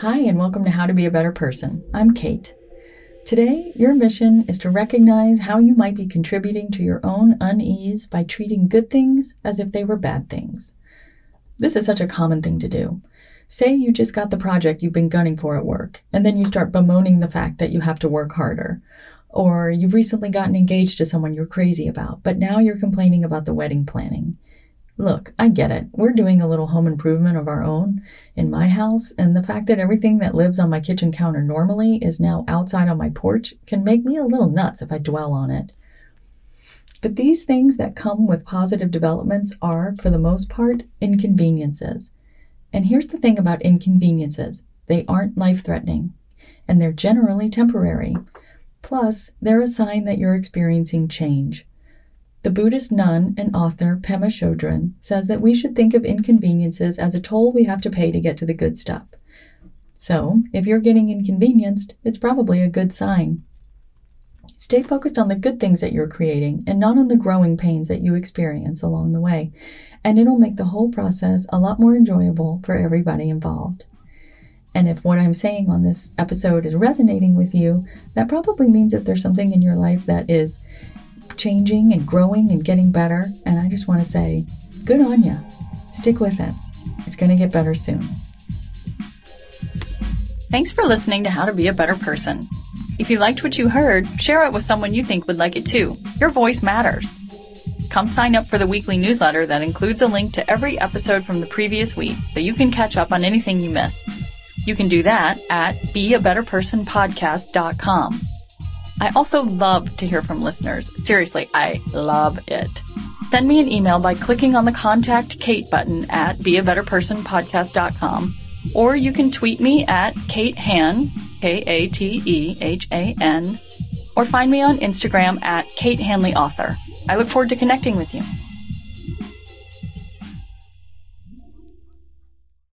Hi, and welcome to How to Be a Better Person. I'm Kate. Today, your mission is to recognize how you might be contributing to your own unease by treating good things as if they were bad things. This is such a common thing to do. Say you just got the project you've been gunning for at work, and then you start bemoaning the fact that you have to work harder. Or you've recently gotten engaged to someone you're crazy about, but now you're complaining about the wedding planning. Look, I get it. We're doing a little home improvement of our own in my house, and the fact that everything that lives on my kitchen counter normally is now outside on my porch can make me a little nuts if I dwell on it. But these things that come with positive developments are, for the most part, inconveniences. And here's the thing about inconveniences they aren't life threatening, and they're generally temporary. Plus, they're a sign that you're experiencing change. The Buddhist nun and author Pema Chodron says that we should think of inconveniences as a toll we have to pay to get to the good stuff. So, if you're getting inconvenienced, it's probably a good sign. Stay focused on the good things that you're creating and not on the growing pains that you experience along the way, and it'll make the whole process a lot more enjoyable for everybody involved. And if what I'm saying on this episode is resonating with you, that probably means that there's something in your life that is changing and growing and getting better. And I just want to say, good on you. Stick with it. It's going to get better soon. Thanks for listening to How to Be a Better Person. If you liked what you heard, share it with someone you think would like it too. Your voice matters. Come sign up for the weekly newsletter that includes a link to every episode from the previous week so you can catch up on anything you missed. You can do that at beabetterpersonpodcast.com. I also love to hear from listeners. Seriously, I love it. Send me an email by clicking on the Contact Kate button at beabetterpersonpodcast.com, or you can tweet me at Kate Han, K-A-T-E-H-A-N, or find me on Instagram at Kate Hanley Author. I look forward to connecting with you.